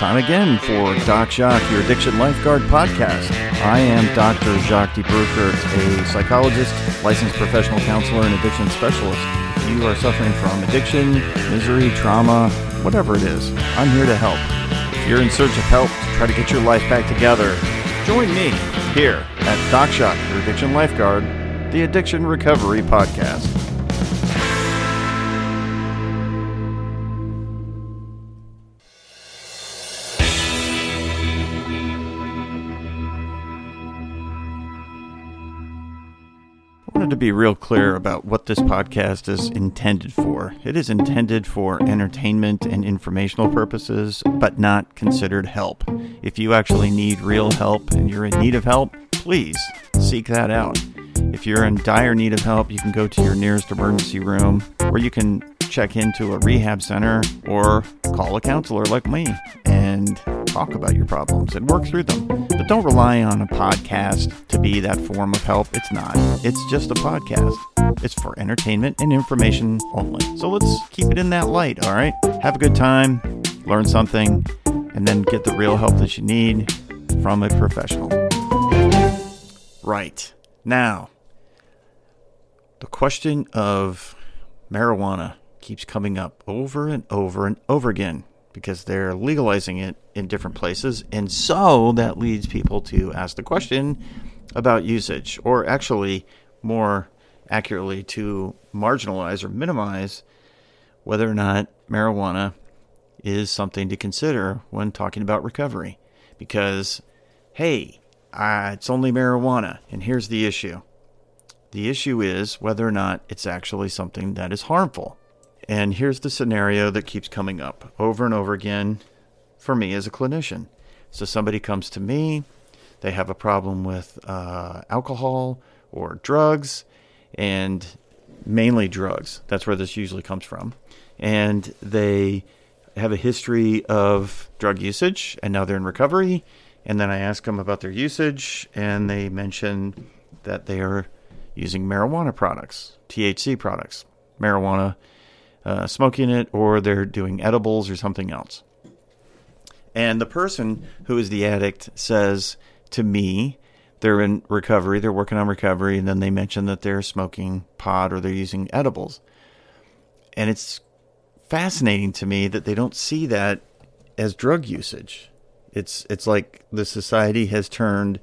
time again for Doc Jacques, your addiction lifeguard podcast. I am Dr. Jacques de Bruckert, a psychologist, licensed professional counselor, and addiction specialist. If you are suffering from addiction, misery, trauma, whatever it is, I'm here to help. If you're in search of help to try to get your life back together, join me here at Doc Jacques, your addiction lifeguard, the Addiction Recovery Podcast. To be real clear about what this podcast is intended for. It is intended for entertainment and informational purposes, but not considered help. If you actually need real help and you're in need of help, please seek that out. If you're in dire need of help, you can go to your nearest emergency room or you can check into a rehab center or call a counselor like me and talk about your problems and work through them. But don't rely on a podcast to be that form of help. It's not. It's just a podcast. It's for entertainment and information only. So let's keep it in that light, all right? Have a good time, learn something, and then get the real help that you need from a professional. Right. Now, the question of marijuana keeps coming up over and over and over again because they're legalizing it in different places. And so that leads people to ask the question about usage, or actually, more accurately, to marginalize or minimize whether or not marijuana is something to consider when talking about recovery. Because, hey, uh, it's only marijuana, and here's the issue. The issue is whether or not it's actually something that is harmful. And here's the scenario that keeps coming up over and over again for me as a clinician. So somebody comes to me, they have a problem with uh, alcohol or drugs, and mainly drugs. That's where this usually comes from. And they have a history of drug usage, and now they're in recovery. And then I ask them about their usage, and they mention that they are using marijuana products, THC products, marijuana uh, smoking it, or they're doing edibles or something else. And the person who is the addict says to me, they're in recovery, they're working on recovery, and then they mention that they're smoking pot or they're using edibles. And it's fascinating to me that they don't see that as drug usage. It's it's like the society has turned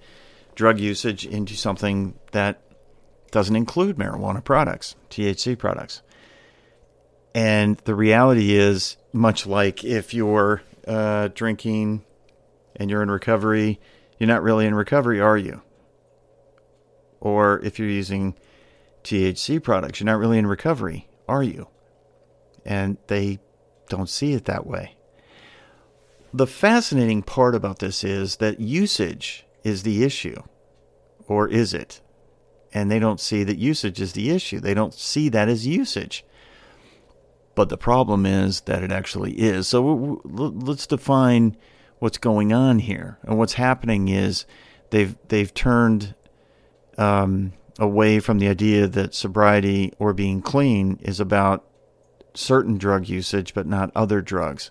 drug usage into something that doesn't include marijuana products, THC products. And the reality is, much like if you're uh, drinking and you're in recovery, you're not really in recovery, are you? Or if you're using THC products, you're not really in recovery, are you? And they don't see it that way. The fascinating part about this is that usage is the issue, or is it? And they don't see that usage is the issue. They don't see that as usage. But the problem is that it actually is. So let's define what's going on here. And what's happening is they've they've turned um, away from the idea that sobriety or being clean is about certain drug usage, but not other drugs.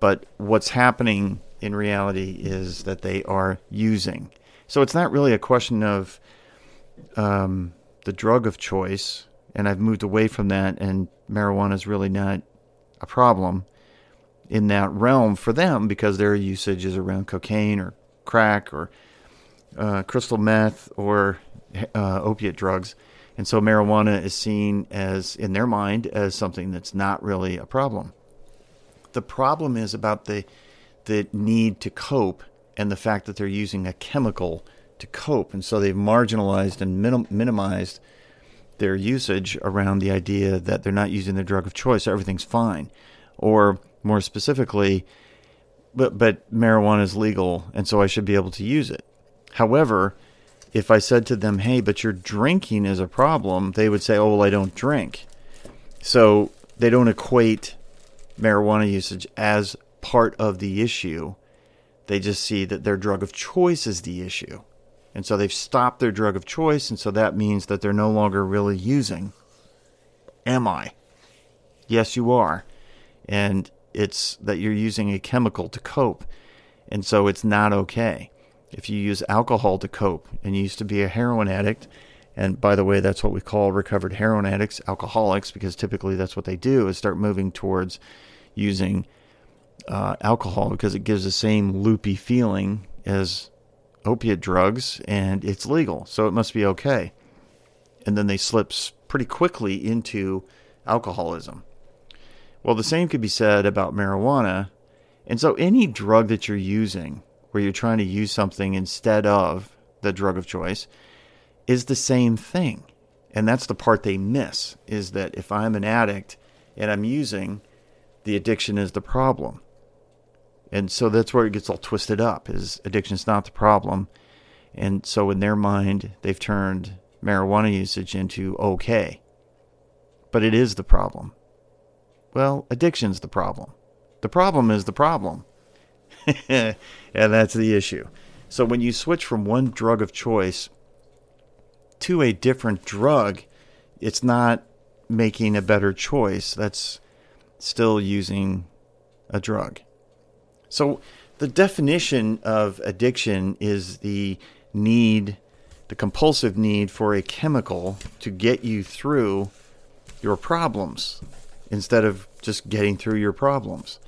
But what's happening in reality is that they are using. So it's not really a question of um, the drug of choice and I've moved away from that, and marijuana is really not a problem in that realm for them because their usage is around cocaine or crack or uh, crystal meth or uh, opiate drugs. And so marijuana is seen as, in their mind, as something that's not really a problem. The problem is about the, the need to cope and the fact that they're using a chemical to cope. And so they've marginalized and minim- minimized their usage around the idea that they're not using their drug of choice, everything's fine. Or more specifically, but but marijuana is legal and so I should be able to use it. However, if I said to them, "Hey, but your drinking is a problem," they would say, "Oh, well, I don't drink." So they don't equate marijuana usage as part of the issue. They just see that their drug of choice is the issue. And so they've stopped their drug of choice, and so that means that they're no longer really using. Am I? Yes, you are. And it's that you're using a chemical to cope. And so it's not okay. If you use alcohol to cope and you used to be a heroin addict, and by the way, that's what we call recovered heroin addicts, alcoholics, because typically that's what they do is start moving towards using uh, alcohol because it gives the same loopy feeling as opiate drugs and it's legal, so it must be okay. And then they slip pretty quickly into alcoholism. Well, the same could be said about marijuana. And so, any drug that you're using, where you're trying to use something instead of the drug of choice, is the same thing. And that's the part they miss is that if I'm an addict and I'm using, the addiction is the problem. And so that's where it gets all twisted up is addiction's not the problem. And so in their mind, they've turned marijuana usage into okay. But it is the problem. Well, addiction's the problem. The problem is the problem. and that's the issue. So when you switch from one drug of choice to a different drug, it's not making a better choice. That's still using a drug. So, the definition of addiction is the need, the compulsive need for a chemical to get you through your problems instead of just getting through your problems.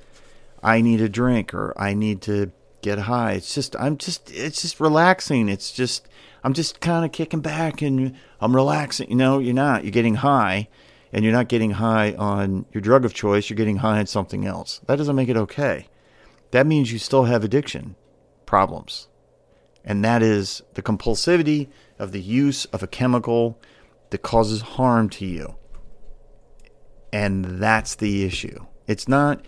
I need a drink or I need to get high. It's just, I'm just, it's just relaxing. It's just, I'm just kind of kicking back and I'm relaxing. You know, you're not. You're getting high and you're not getting high on your drug of choice. You're getting high on something else. That doesn't make it okay that means you still have addiction problems. And that is the compulsivity of the use of a chemical that causes harm to you. And that's the issue. It's not,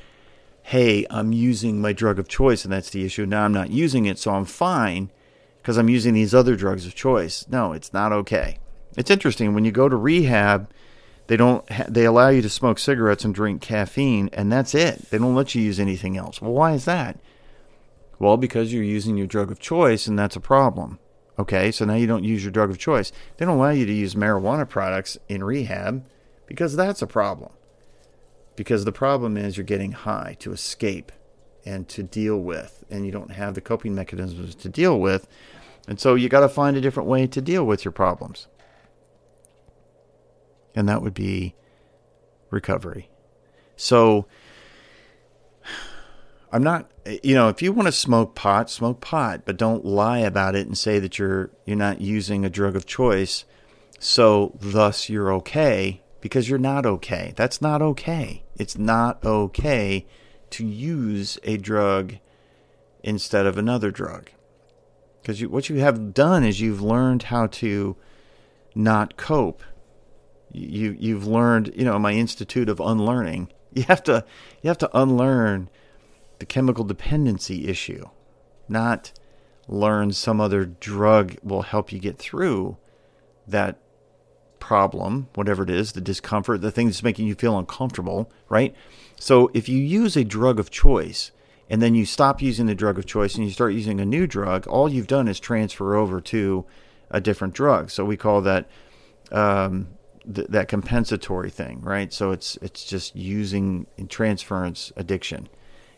hey, I'm using my drug of choice and that's the issue. Now I'm not using it, so I'm fine because I'm using these other drugs of choice. No, it's not okay. It's interesting when you go to rehab they don't. Ha- they allow you to smoke cigarettes and drink caffeine, and that's it. They don't let you use anything else. Well, why is that? Well, because you're using your drug of choice, and that's a problem. Okay, so now you don't use your drug of choice. They don't allow you to use marijuana products in rehab because that's a problem. Because the problem is you're getting high to escape and to deal with, and you don't have the coping mechanisms to deal with. And so you got to find a different way to deal with your problems and that would be recovery. So I'm not you know, if you want to smoke pot, smoke pot, but don't lie about it and say that you're you're not using a drug of choice, so thus you're okay because you're not okay. That's not okay. It's not okay to use a drug instead of another drug. Because what you have done is you've learned how to not cope you you've learned you know my institute of unlearning you have to you have to unlearn the chemical dependency issue not learn some other drug will help you get through that problem whatever it is the discomfort the thing that's making you feel uncomfortable right? So if you use a drug of choice and then you stop using the drug of choice and you start using a new drug all you've done is transfer over to a different drug. So we call that um, th- that compensatory thing, right? So it's it's just using transference addiction,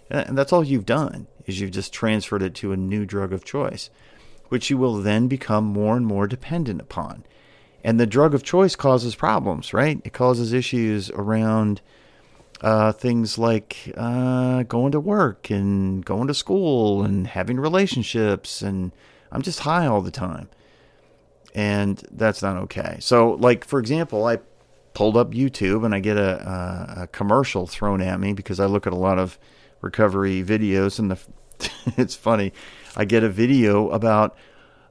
and that's all you've done is you've just transferred it to a new drug of choice, which you will then become more and more dependent upon. And the drug of choice causes problems, right? It causes issues around uh, things like uh, going to work and going to school and having relationships, and I'm just high all the time and that's not okay. So, like for example, I pulled up YouTube and I get a, a, a commercial thrown at me because I look at a lot of recovery videos, and the it's funny. I get a video about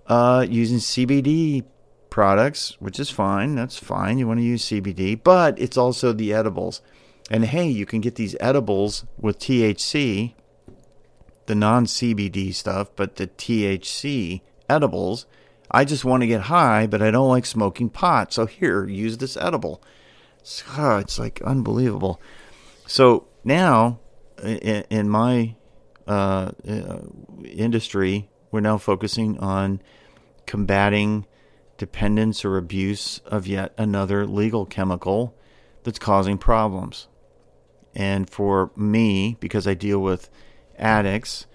uh, using CBD products, which is fine. That's fine. You want to use CBD, but it's also the edibles. And hey, you can get these edibles with THC, the non CBD stuff, but the THC edibles I just want to get high, but I don't like smoking pot. So here, use this edible. It's, oh, it's like unbelievable. So now, in, in my uh, uh, industry, we're now focusing on combating dependence or abuse of yet another legal chemical that's causing problems. And for me, because I deal with addicts,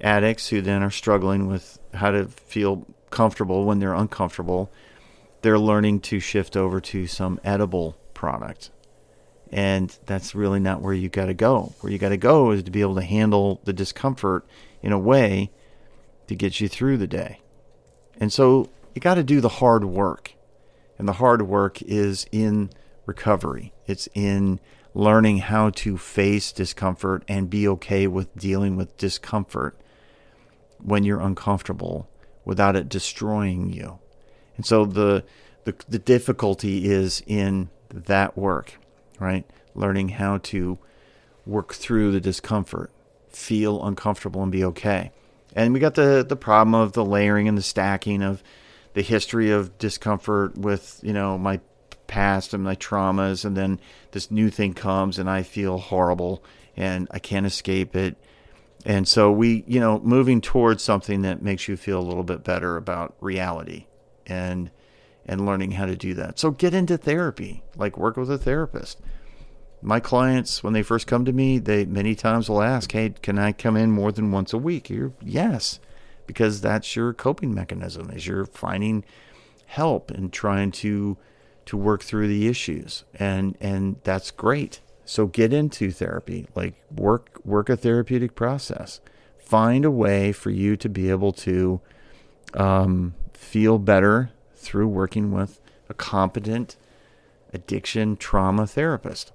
addicts who then are struggling with how to feel comfortable when they're uncomfortable, they're learning to shift over to some edible product. And that's really not where you got to go. Where you got to go is to be able to handle the discomfort in a way to get you through the day. And so you got to do the hard work. And the hard work is in recovery, it's in learning how to face discomfort and be okay with dealing with discomfort when you're uncomfortable without it destroying you. And so the the, the difficulty is in that work, right? Learning how to work through the discomfort, feel uncomfortable and be okay. And we got the the problem of the layering and the stacking of the history of discomfort with, you know, my past and my traumas and then this new thing comes and I feel horrible and I can't escape it. And so we, you know, moving towards something that makes you feel a little bit better about reality and and learning how to do that. So get into therapy, like work with a therapist. My clients, when they first come to me, they many times will ask, "Hey, can I come in more than once a week?" You're, yes, because that's your coping mechanism. Is you're finding help and trying to to work through the issues, and and that's great. So get into therapy, like work work a therapeutic process. Find a way for you to be able to um, feel better through working with a competent addiction trauma therapist.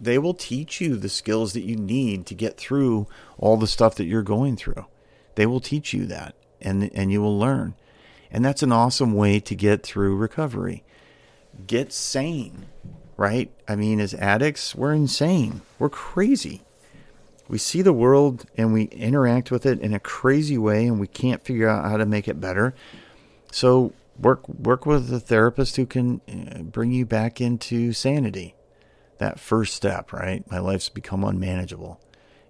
They will teach you the skills that you need to get through all the stuff that you're going through. They will teach you that and and you will learn. And that's an awesome way to get through recovery. Get sane, right? I mean, as addicts, we're insane. We're crazy. We see the world and we interact with it in a crazy way and we can't figure out how to make it better. So work work with a therapist who can uh, bring you back into sanity. That first step, right? My life's become unmanageable.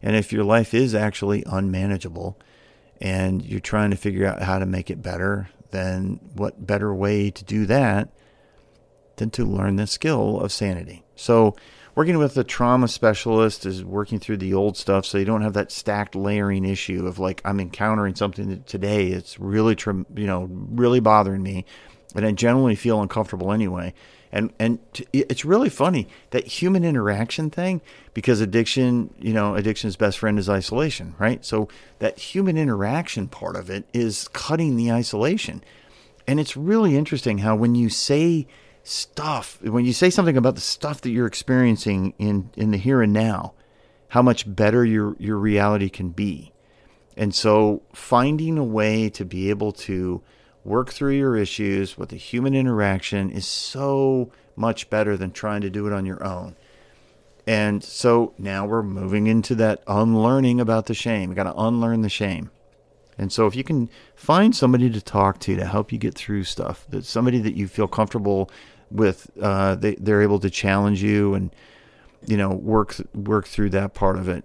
And if your life is actually unmanageable and you're trying to figure out how to make it better, then what better way to do that than to learn the skill of sanity? So, working with a trauma specialist is working through the old stuff so you don't have that stacked layering issue of like I'm encountering something today it's really you know really bothering me and I generally feel uncomfortable anyway. And and it's really funny that human interaction thing because addiction you know addiction's best friend is isolation right? So that human interaction part of it is cutting the isolation. And it's really interesting how when you say stuff, when you say something about the stuff that you're experiencing in, in the here and now, how much better your, your reality can be. And so finding a way to be able to work through your issues with a human interaction is so much better than trying to do it on your own. And so now we're moving into that unlearning about the shame. We got to unlearn the shame. And so if you can find somebody to talk to to help you get through stuff, that somebody that you feel comfortable with uh, they they're able to challenge you and you know work work through that part of it.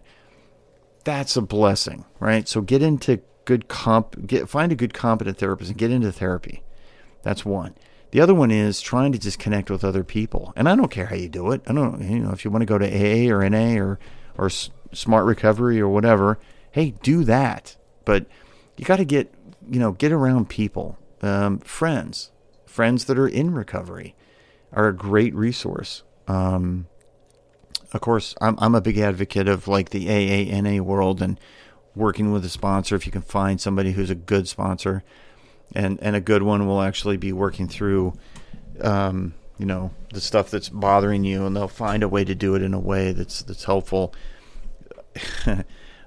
That's a blessing, right? So get into good comp get find a good competent therapist and get into therapy. That's one. The other one is trying to just connect with other people. And I don't care how you do it. I don't you know if you want to go to AA or NA or or Smart Recovery or whatever. Hey, do that. But you got to get you know get around people, um, friends, friends that are in recovery are a great resource. Um, of course, I'm, I'm a big advocate of like the AANA world and working with a sponsor. If you can find somebody who's a good sponsor, and and a good one will actually be working through, um, you know, the stuff that's bothering you, and they'll find a way to do it in a way that's that's helpful.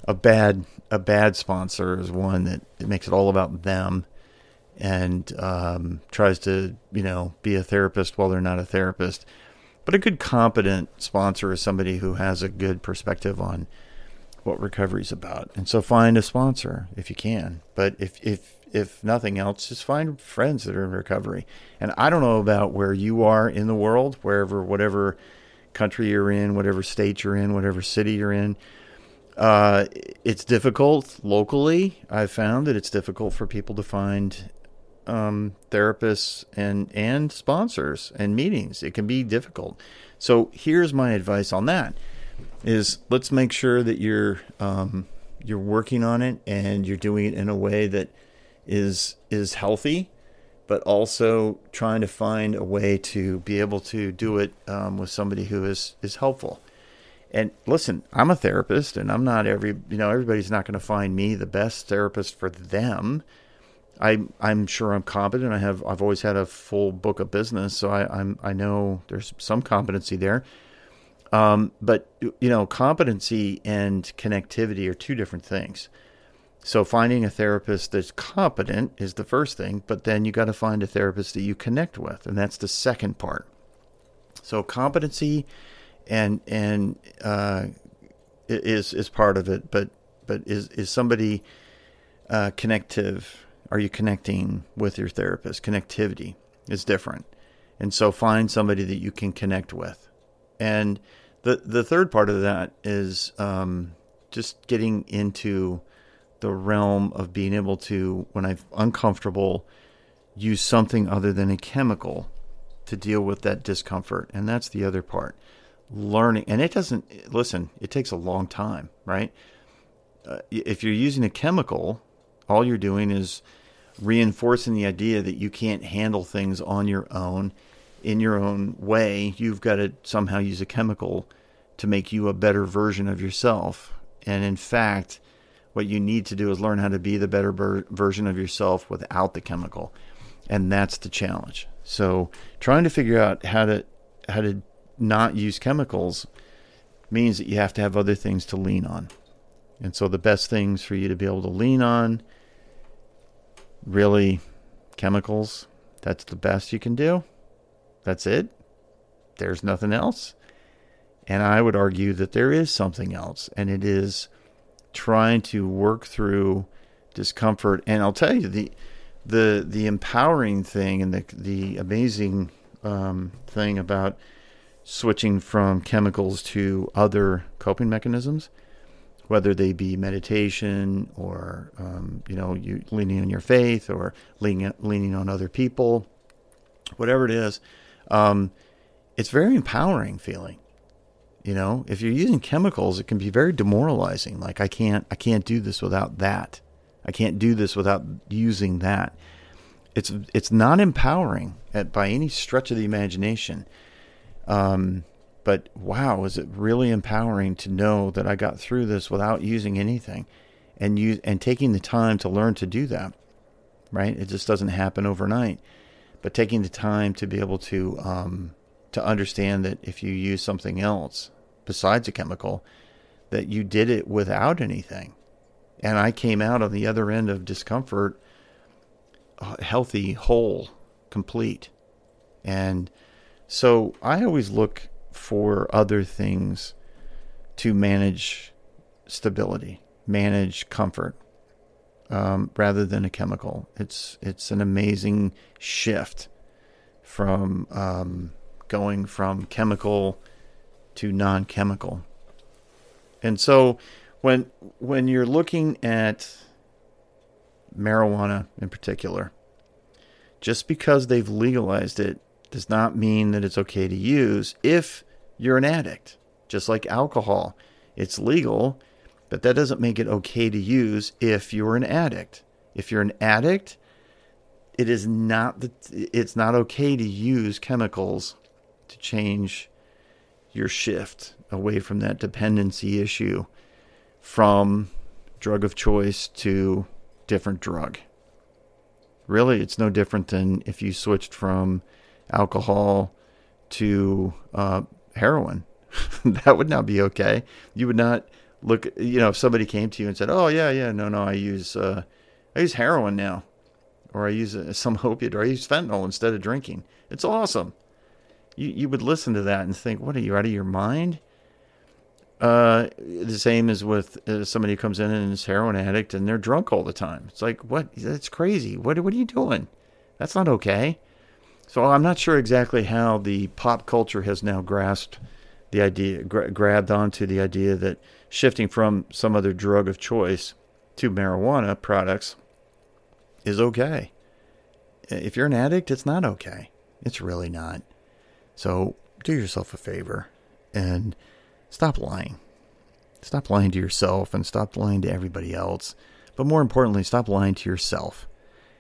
a bad a bad sponsor is one that it makes it all about them and um, tries to, you know, be a therapist while they're not a therapist. But a good, competent sponsor is somebody who has a good perspective on what recovery is about. And so find a sponsor if you can. But if, if, if nothing else, just find friends that are in recovery. And I don't know about where you are in the world, wherever, whatever country you're in, whatever state you're in, whatever city you're in. Uh, it's difficult locally. I've found that it's difficult for people to find um, therapists and and sponsors and meetings. It can be difficult. So here's my advice on that: is let's make sure that you're um, you're working on it and you're doing it in a way that is is healthy, but also trying to find a way to be able to do it um, with somebody who is is helpful. And listen, I'm a therapist, and I'm not every you know everybody's not going to find me the best therapist for them. I I'm sure I'm competent. I have I've always had a full book of business, so I I'm I know there's some competency there. Um, but you know, competency and connectivity are two different things. So finding a therapist that's competent is the first thing, but then you got to find a therapist that you connect with, and that's the second part. So competency and and uh, is is part of it, but but is is somebody uh, connective? Are you connecting with your therapist? Connectivity is different, and so find somebody that you can connect with. And the the third part of that is um, just getting into the realm of being able to, when I'm uncomfortable, use something other than a chemical to deal with that discomfort, and that's the other part learning and it doesn't listen it takes a long time right uh, if you're using a chemical all you're doing is reinforcing the idea that you can't handle things on your own in your own way you've got to somehow use a chemical to make you a better version of yourself. And in fact what you need to do is learn how to be the better ber- version of yourself without the chemical. And that's the challenge. So trying to figure out how to how to not use chemicals means that you have to have other things to lean on. And so the best things for you to be able to lean on really chemicals. That's the best you can do. That's it. There's nothing else. And I would argue that there is something else, and it is trying to work through discomfort. And I'll tell you the the the empowering thing and the the amazing um, thing about switching from chemicals to other coping mechanisms, whether they be meditation or um, you know you leaning on your faith or leaning leaning on other people, whatever it is. Um, it's very empowering feeling. You know, if you're using chemicals, it can be very demoralizing. Like I can't I can't do this without that. I can't do this without using that. It's it's not empowering at, by any stretch of the imagination um, but wow, is it really empowering to know that I got through this without using anything and use and taking the time to learn to do that. Right? It just doesn't happen overnight. But taking the time to be able to um, to understand that if you use something else besides a chemical, that you did it without anything. And I came out on the other end of discomfort uh, healthy, whole, complete. And so I always look for other things to manage stability, manage comfort, um, rather than a chemical. It's it's an amazing shift from um, going from chemical to non-chemical. And so when when you're looking at marijuana in particular, just because they've legalized it does not mean that it's okay to use if you're an addict. Just like alcohol, it's legal, but that doesn't make it okay to use if you're an addict. If you're an addict, it is not the, it's not okay to use chemicals to change your shift away from that dependency issue from drug of choice to different drug. Really, it's no different than if you switched from alcohol to uh, heroin. that would not be okay. You would not look. You know, if somebody came to you and said, "Oh yeah, yeah, no, no, I use uh, I use heroin now, or I use uh, some opiate, or I use fentanyl instead of drinking." It's awesome. You you would listen to that and think, "What are you out of your mind?" Uh, the same as with uh, somebody who comes in and is heroin addict and they're drunk all the time. It's like, what? That's crazy. What what are you doing? That's not okay. So I'm not sure exactly how the pop culture has now grasped the idea, gra- grabbed onto the idea that shifting from some other drug of choice to marijuana products is okay. If you're an addict, it's not okay. It's really not. So do yourself a favor and stop lying. Stop lying to yourself and stop lying to everybody else. But more importantly, stop lying to yourself.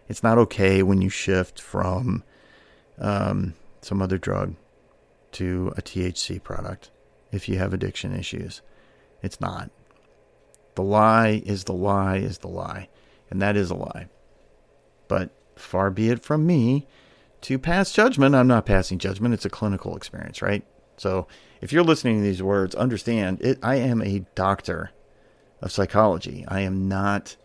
It's not okay when you shift from um, some other drug to a THC product if you have addiction issues. It's not. The lie is the lie is the lie. And that is a lie. But far be it from me to pass judgment. I'm not passing judgment. It's a clinical experience, right? So if you're listening to these words, understand it. I am a doctor of psychology. I am not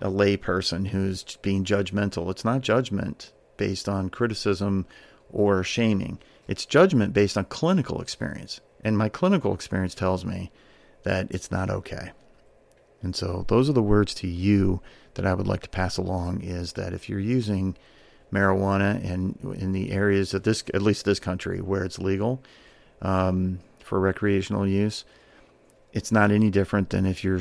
a layperson who's being judgmental. It's not judgment based on criticism or shaming. It's judgment based on clinical experience. And my clinical experience tells me that it's not okay. And so those are the words to you that I would like to pass along is that if you're using marijuana and in the areas of this, at least this country where it's legal um, for recreational use, it's not any different than if you're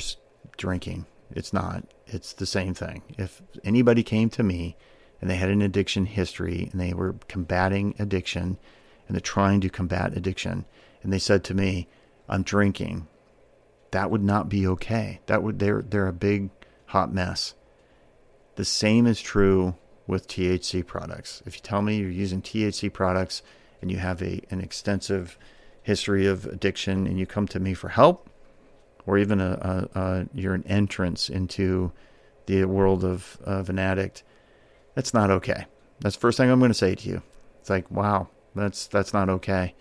drinking. It's not. It's the same thing. If anybody came to me and they had an addiction history and they were combating addiction and they're trying to combat addiction and they said to me, I'm drinking, that would not be okay. That would they're they're a big hot mess. The same is true with THC products. If you tell me you're using THC products and you have a an extensive history of addiction and you come to me for help, or even a, a, a you're an entrance into the world of, of an addict, that's not okay. That's the first thing I'm going to say to you. It's like, wow, that's that's not okay.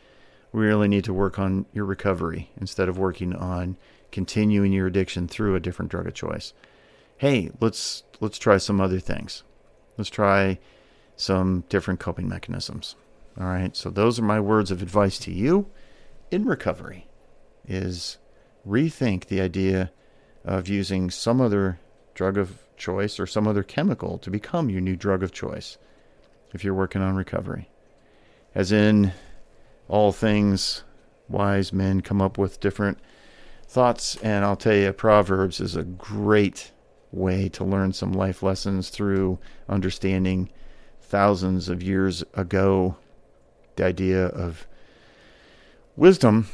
We really need to work on your recovery instead of working on continuing your addiction through a different drug of choice. Hey, let's let's try some other things. Let's try some different coping mechanisms. All right. So those are my words of advice to you in recovery is rethink the idea of using some other drug of choice or some other chemical to become your new drug of choice if you're working on recovery. As in, all things wise men come up with different thoughts, and I'll tell you, Proverbs is a great way to learn some life lessons through understanding thousands of years ago the idea of wisdom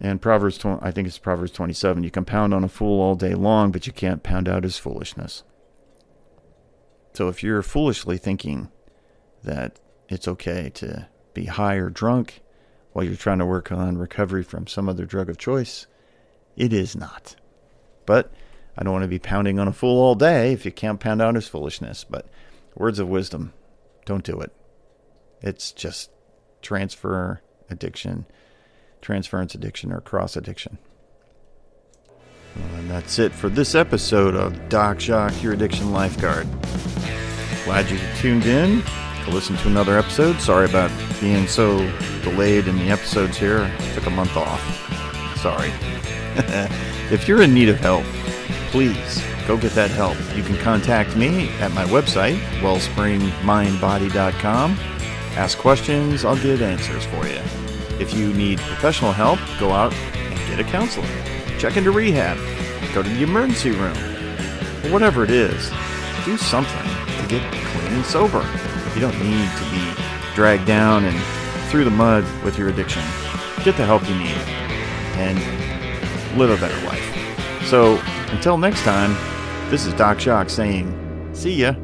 and Proverbs, I think it's Proverbs 27. You can pound on a fool all day long, but you can't pound out his foolishness. So if you're foolishly thinking that it's okay to be high or drunk while you're trying to work on recovery from some other drug of choice, it is not. But I don't want to be pounding on a fool all day if you can't pound out his foolishness. But words of wisdom, don't do it. It's just transfer addiction transference addiction or cross addiction. And that's it for this episode of Doc Shock, your addiction lifeguard. Glad you tuned in to listen to another episode. Sorry about being so delayed in the episodes here. I took a month off. Sorry. if you're in need of help, please go get that help. You can contact me at my website, wellspringmindbody.com. Ask questions, I'll get answers for you. If you need professional help, go out and get a counselor. Check into rehab. Go to the emergency room. Or whatever it is, do something to get clean and sober. You don't need to be dragged down and through the mud with your addiction. Get the help you need and live a better life. So, until next time, this is Doc Shock saying, see ya.